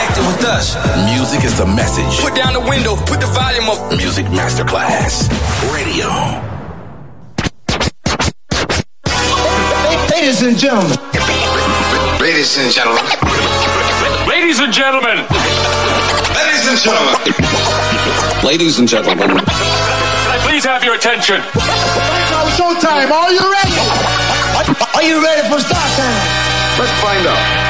connected with us. Music is the message. Put down the window, put the volume up. Music Masterclass Radio. Ladies and gentlemen. Ladies and gentlemen. Ladies and gentlemen. Ladies and gentlemen. Ladies and gentlemen. Can I please have your attention? Now showtime. Are you ready? Are you ready for start time? Let's find out.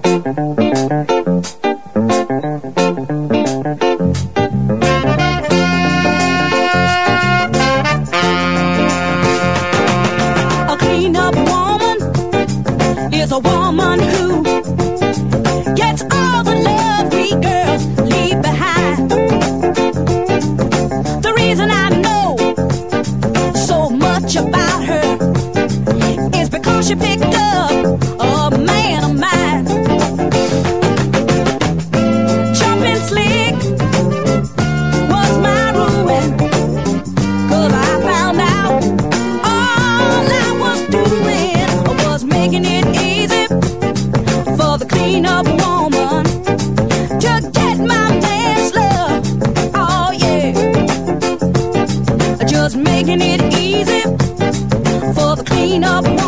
clean up.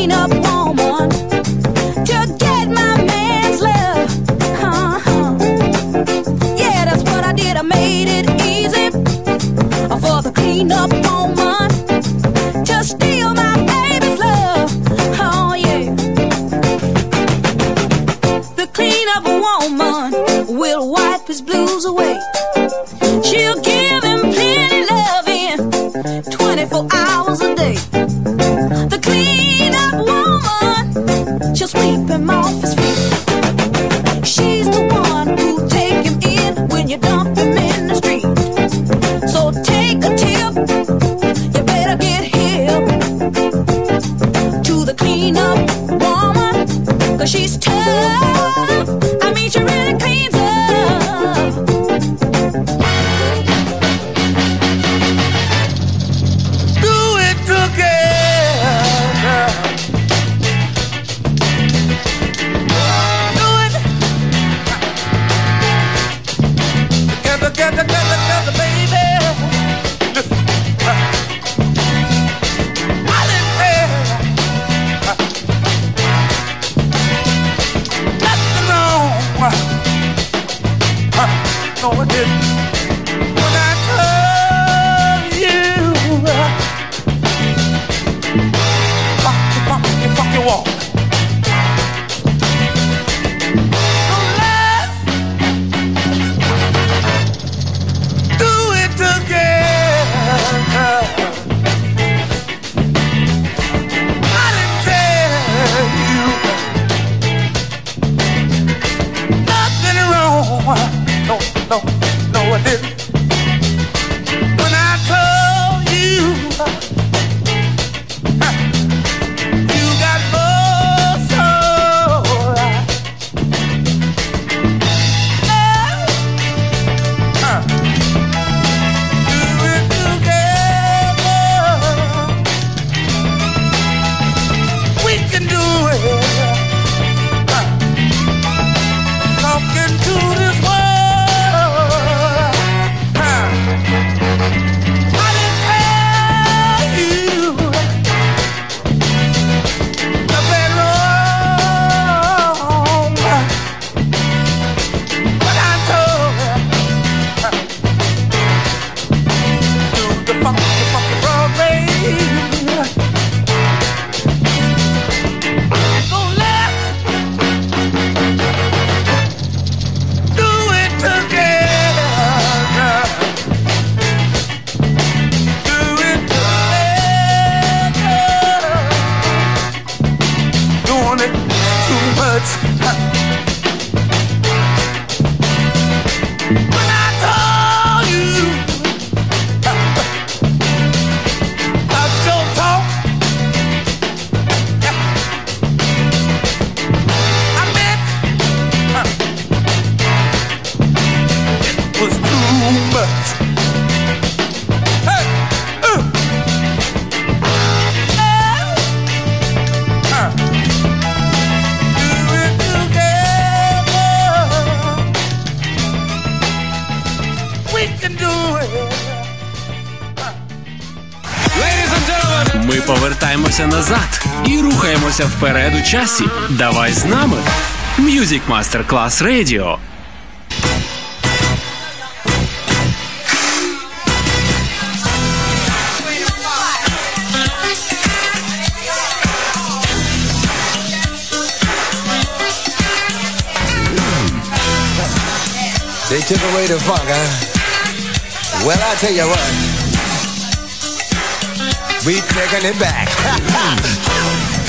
clean up. Повертаємося назад і рухаємося вперед у часі. Давай з нами. Music Masterclass Radio. They took away the funk, huh? Well, I tell you what. We taking it back.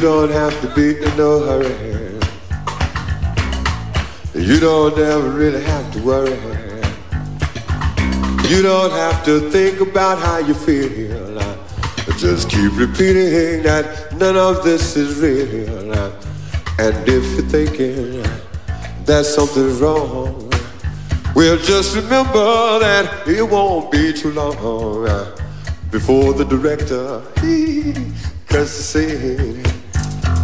you don't have to be in no hurry. You don't ever really have to worry. You don't have to think about how you feel. Just keep repeating that none of this is real. And if you're thinking that something's wrong, well, just remember that it won't be too long before the director he cuts the scene.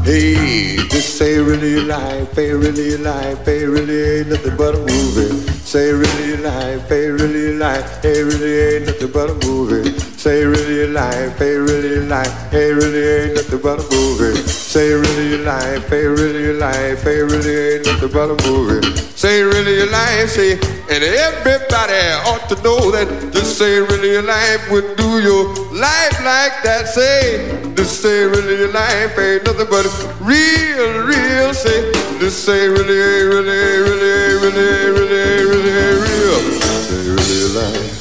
Hey, this ain't really life, ain't really life, ain't really ain't nothing but a movie. Say really life, ain't really life, ain't really ain't nothing but a movie. Say really your life, ain't really life, ain't really ain't nothing but a movie. Say really your life, ain't really your life, ain't really ain't nothing but a movie. Say really your life, say, and everybody ought to know that this ain't really life would do your life like that. Say, this ain't really life, ain't nothing but real, real. Say, this ain't really, really, really, really, really, really real. Say really your life.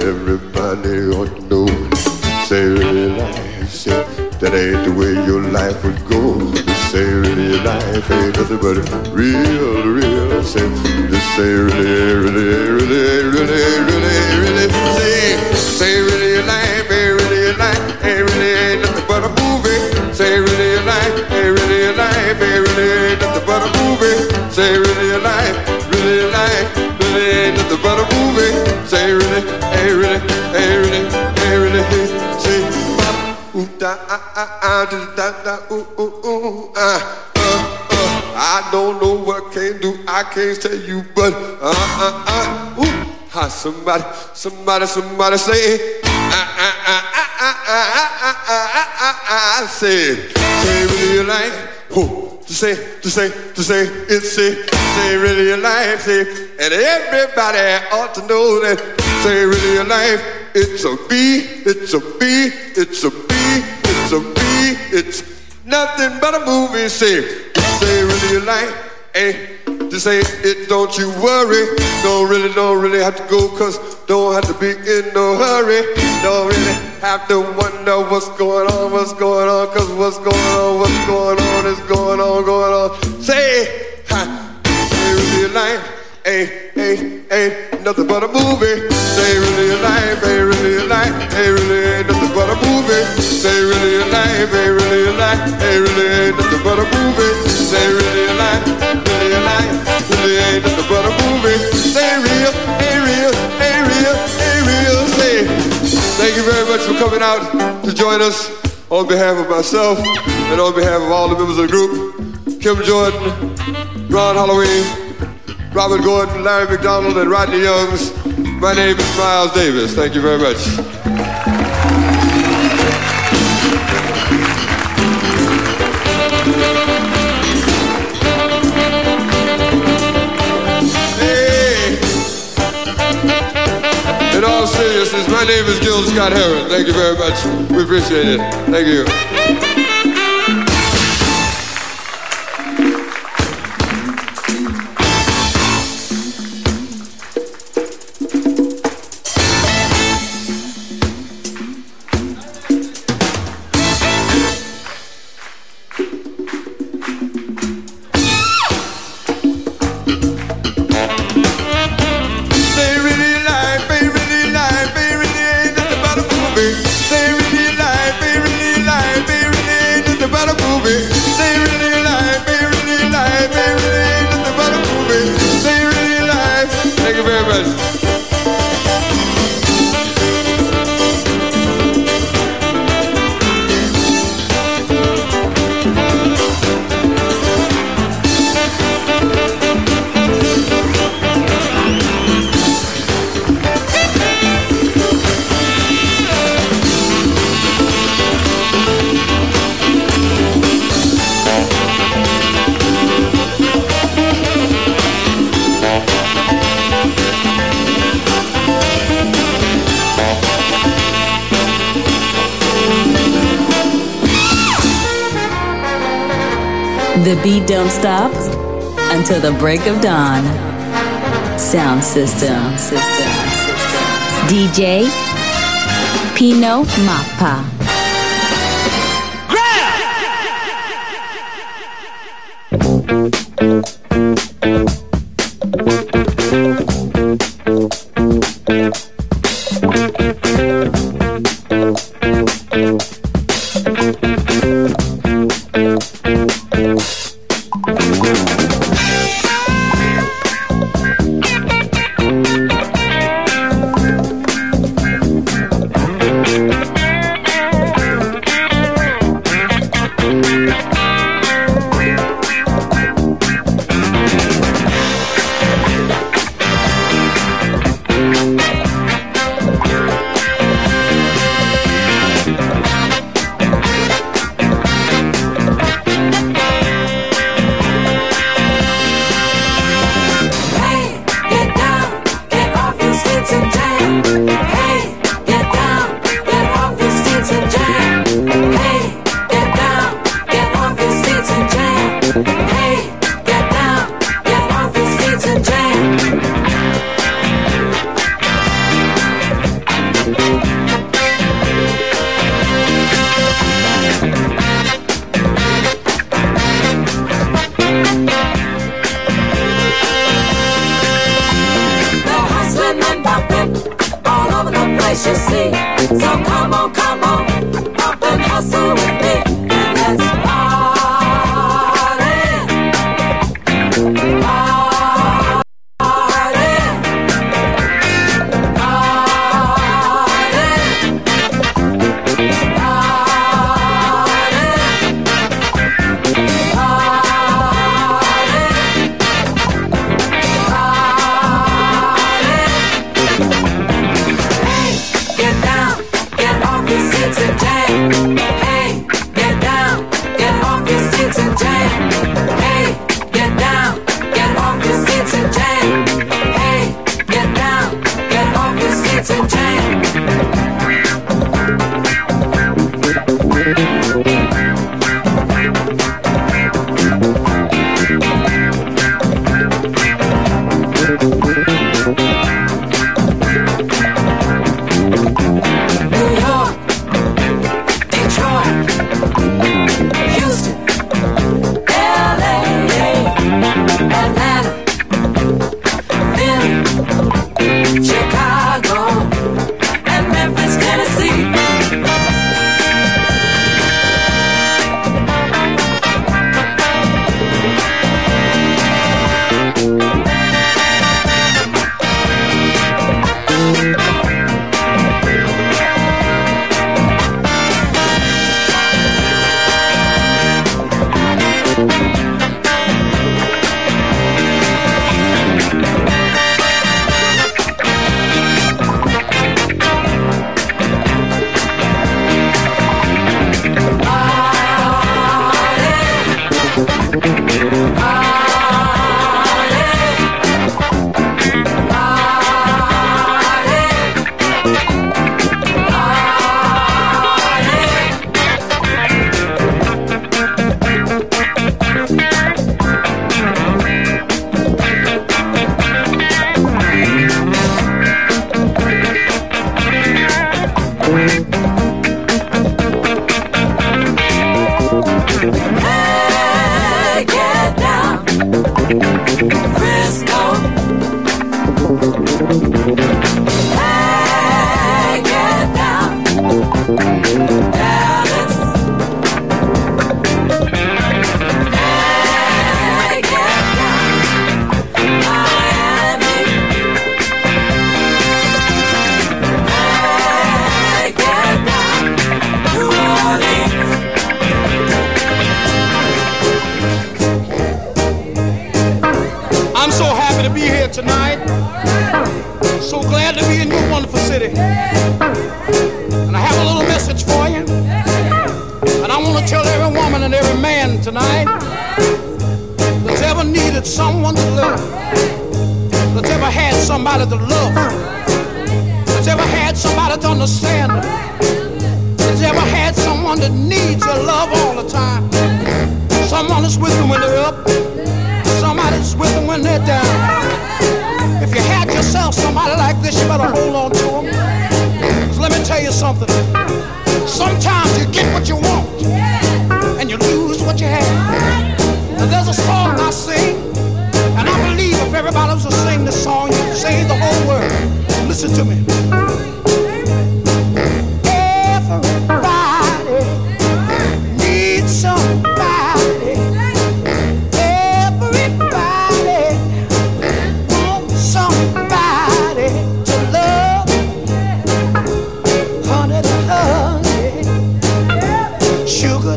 Everybody ought to know. Say really life. Say that ain't the way your life would go. Say really life ain't nothing but real, real. Say, this say really, really, really, really, really, really. Say, say really life ain't really life ain't really ain't nothing but a movie. Say really life ain't really life ain't really ain't nothing but a movie. Say really life, really life, really ain't nothing but a movie. Say really, ain't really, ain't really, ain't really. Say, ooh da ah ah ah da da ooh ooh ooh ah. Uh, uh, I don't know what I can do, I can't tell you, but uh uh uh ooh. Ah, somebody, somebody, somebody say, ah ah ah ah ah ah ah ah ah ah ah say, say really you like, who to say, to say, to say, it's say, say really life, say, and everybody ought to know that, say really your life, it's a B, it's a B, it's a B, it's a B, it's nothing but a movie, say, say really your life, eh. To say it, don't you worry. Don't really, don't really have to go, cause don't have to be in no hurry. Don't really have to wonder what's going on, what's going on, cause what's going on, what's going on is going on, going on. Say, ha, say really your life ain't, ain't, ain't nothing but a movie. Say really life ain't really life, ain't really ain't nothing but a movie. Say really life ain't really life, ain't really ain't nothing but a movie. Say really life, really life, really ain't nothing but a movie. Say real, ain't real, ain't real, ain't real. Say, thank you very much for coming out to join us on behalf of myself and on behalf of all the members of the group. Kim Jordan, Ron Holloway, Robert Gordon, Larry McDonald, and Rodney Youngs. My name is Miles Davis. Thank you very much. Hey. In all seriousness, my name is Gil Scott Heron. Thank you very much. We appreciate it. Thank you. to the break of dawn. Sound system. Sound system. DJ Pino Mappa. Grab!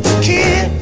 Sugar to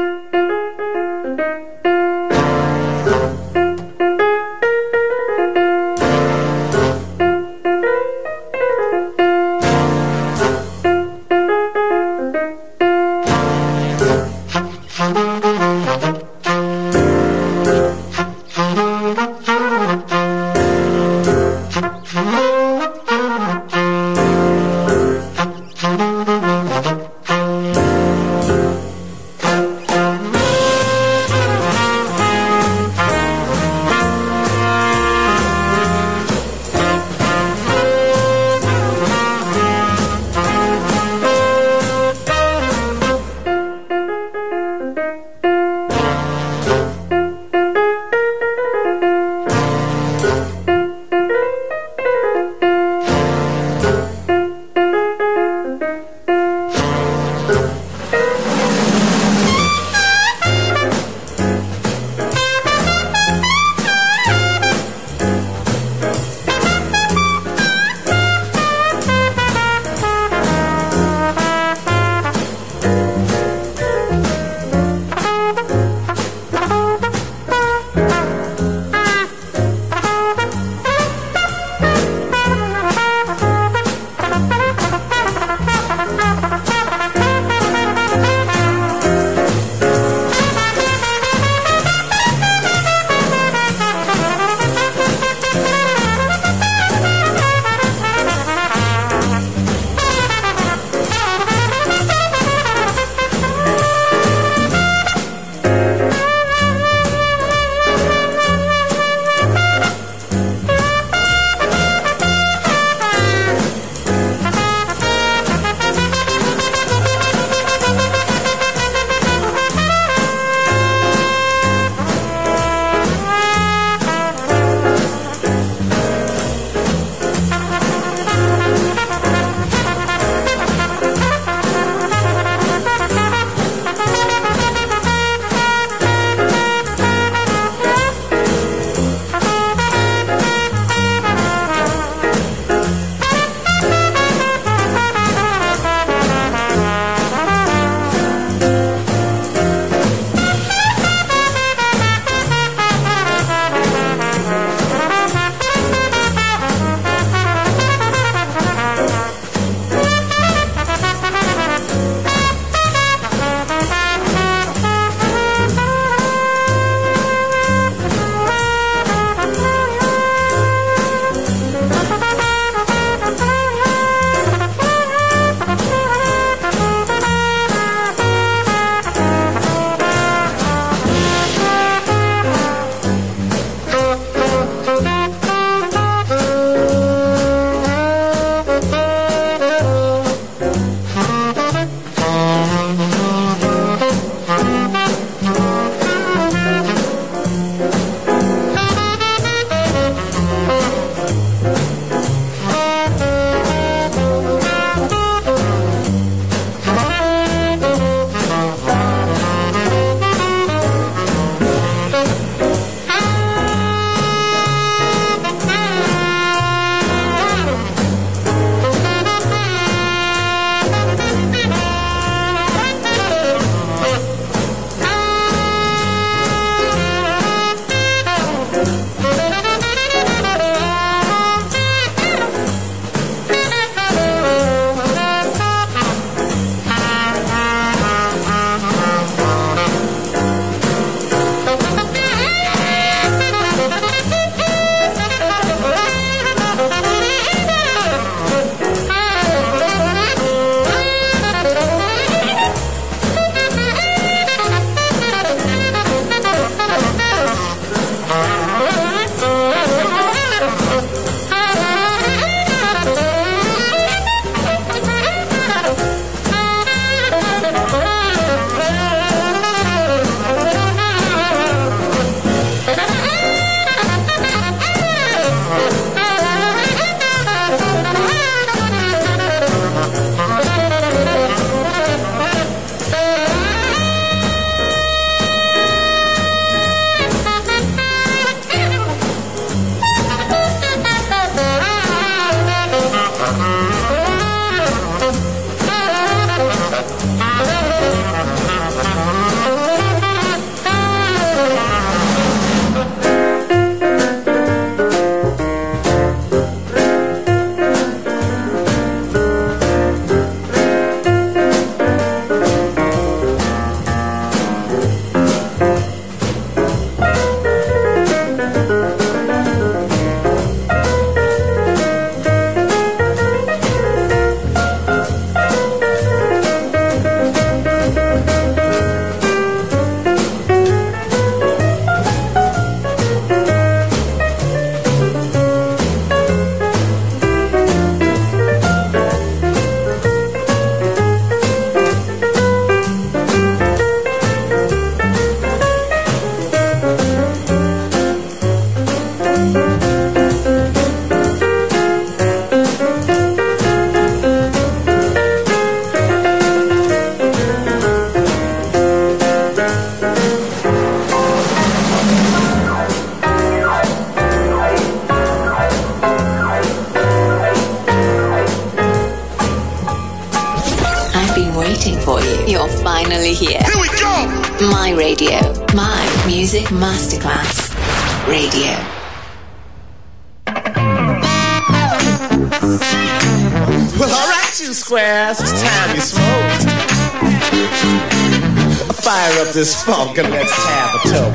this funk and let's have a toe.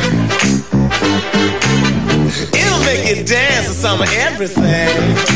It'll make you dance to some of everything.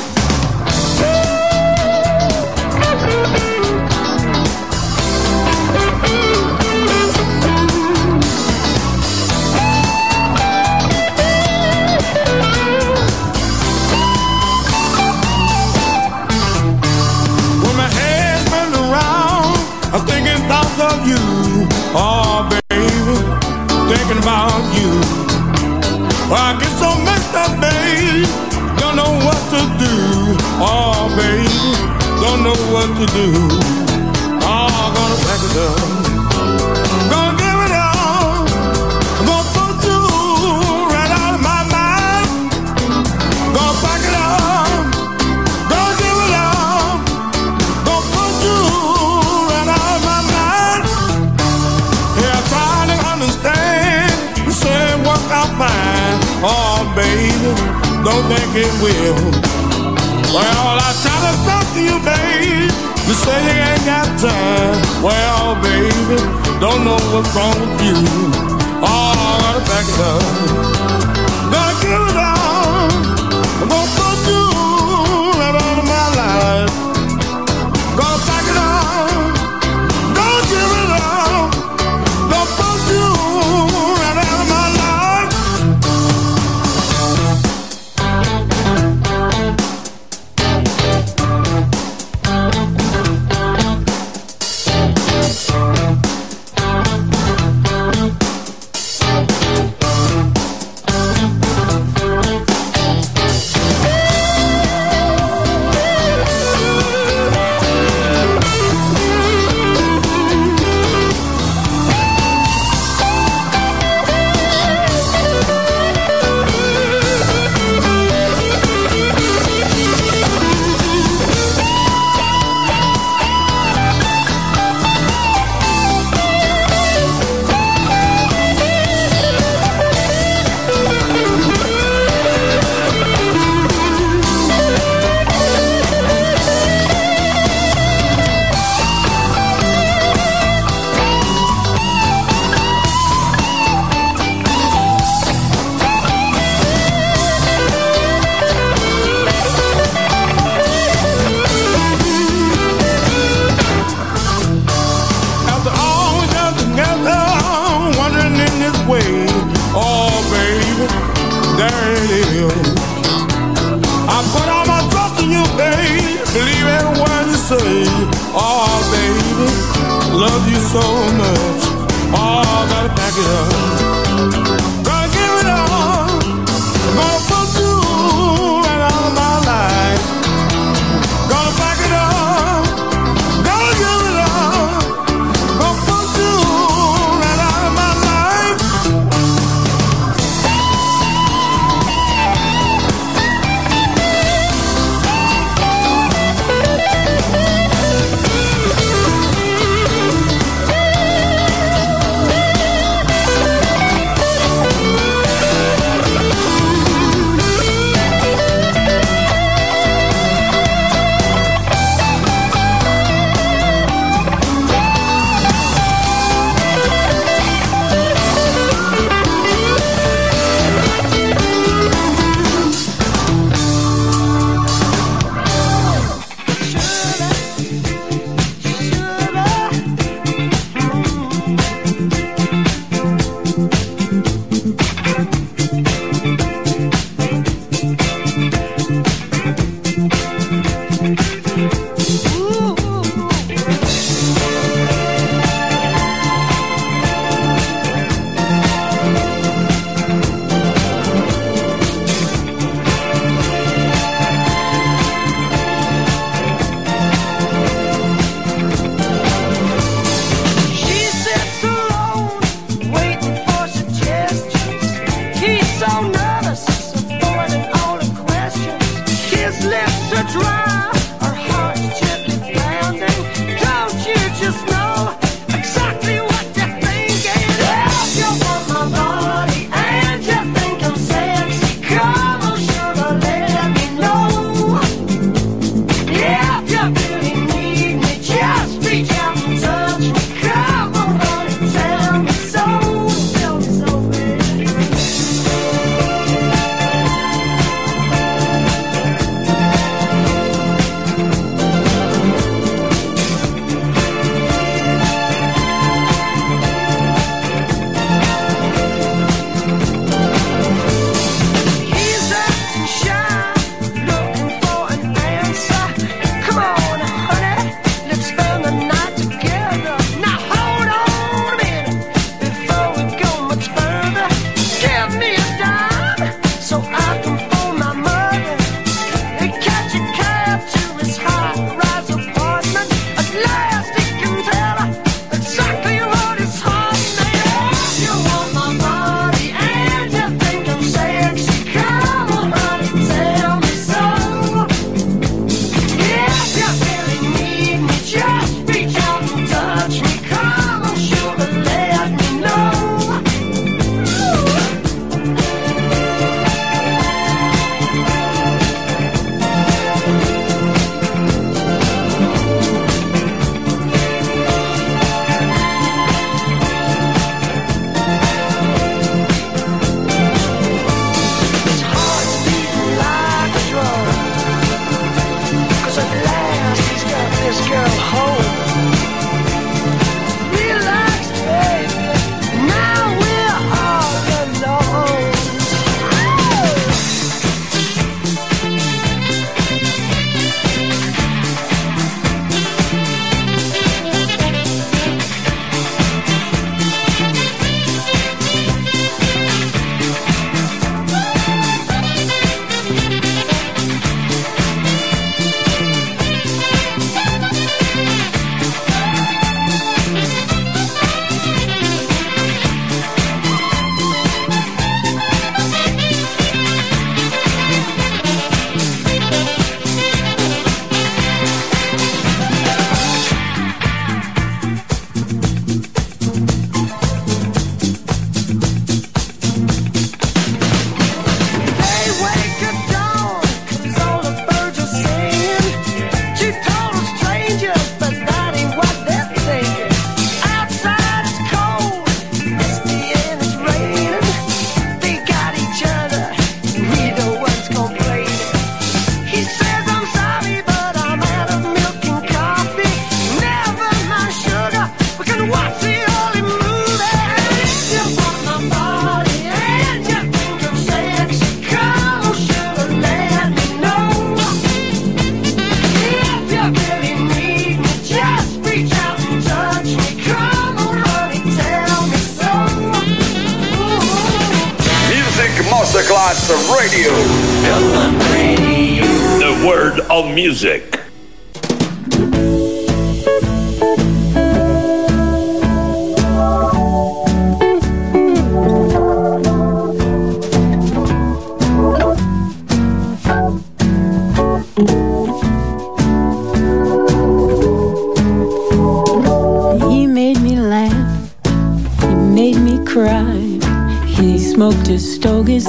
Thinking about you. Well, I get so messed up, baby. Oh, don't know what to do. Oh, baby, don't know what to do. Oh, gonna back it up. Don't think it will. Well, I try to talk to you, babe. You say you ain't got time. Well, baby, don't know what's wrong with you. Oh, I gotta back it up. Gotta give it all.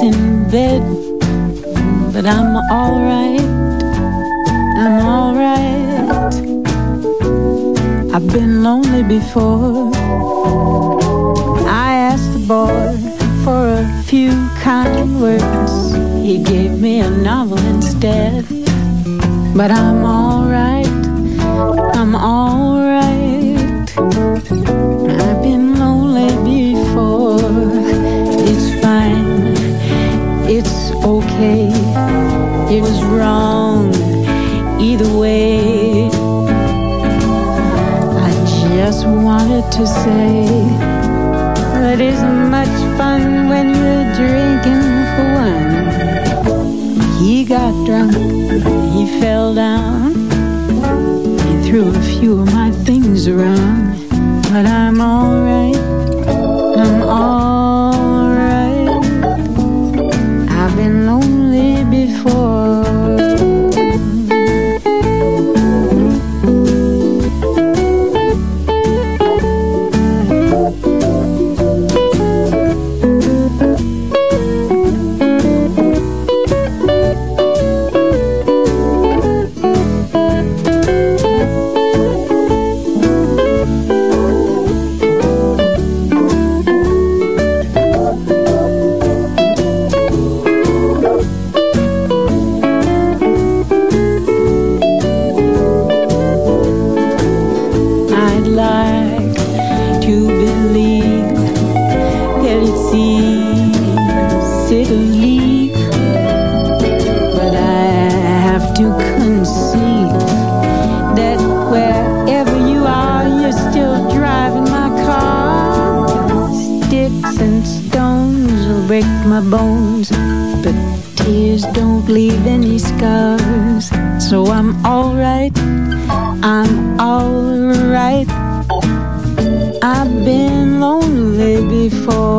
In bed, but I'm alright. I'm alright. I've been lonely before. I asked the boy for a few kind words. He gave me a novel instead. But I'm just wanted to say that isn't much fun when you're drinking for one. He got drunk, he fell down, he threw a few of my things around, but I'm alright. Before.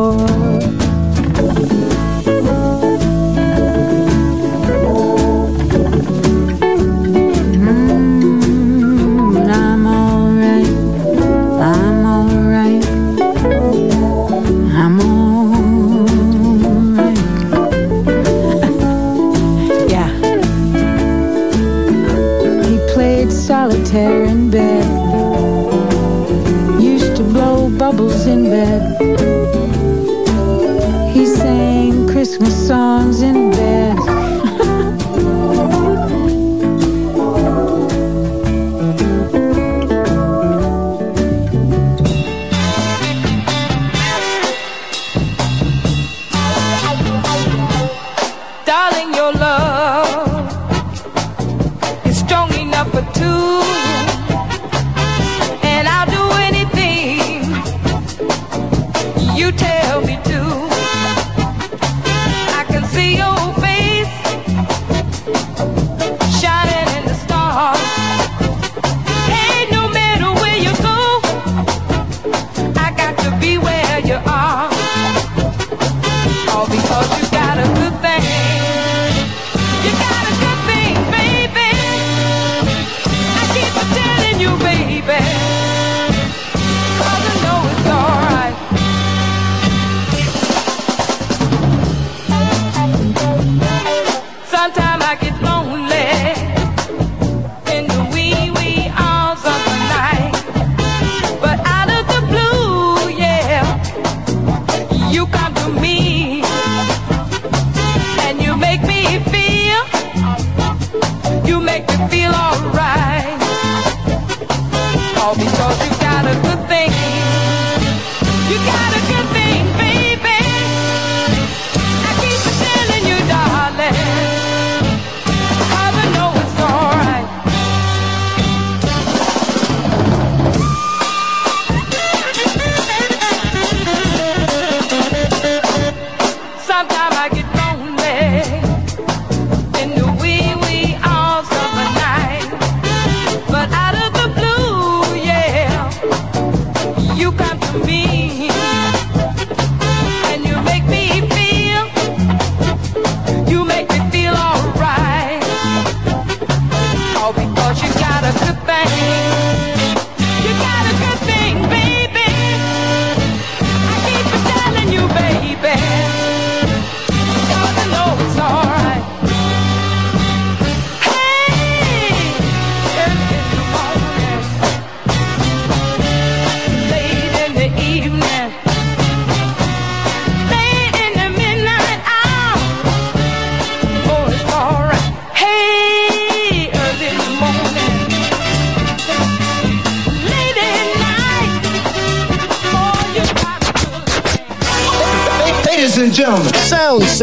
feel alright.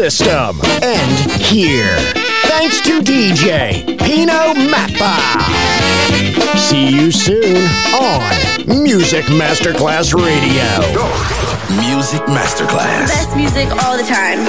system. And here. Thanks to DJ Pino Mappa. See you soon on Music Masterclass Radio. Music Masterclass. Best music all the time.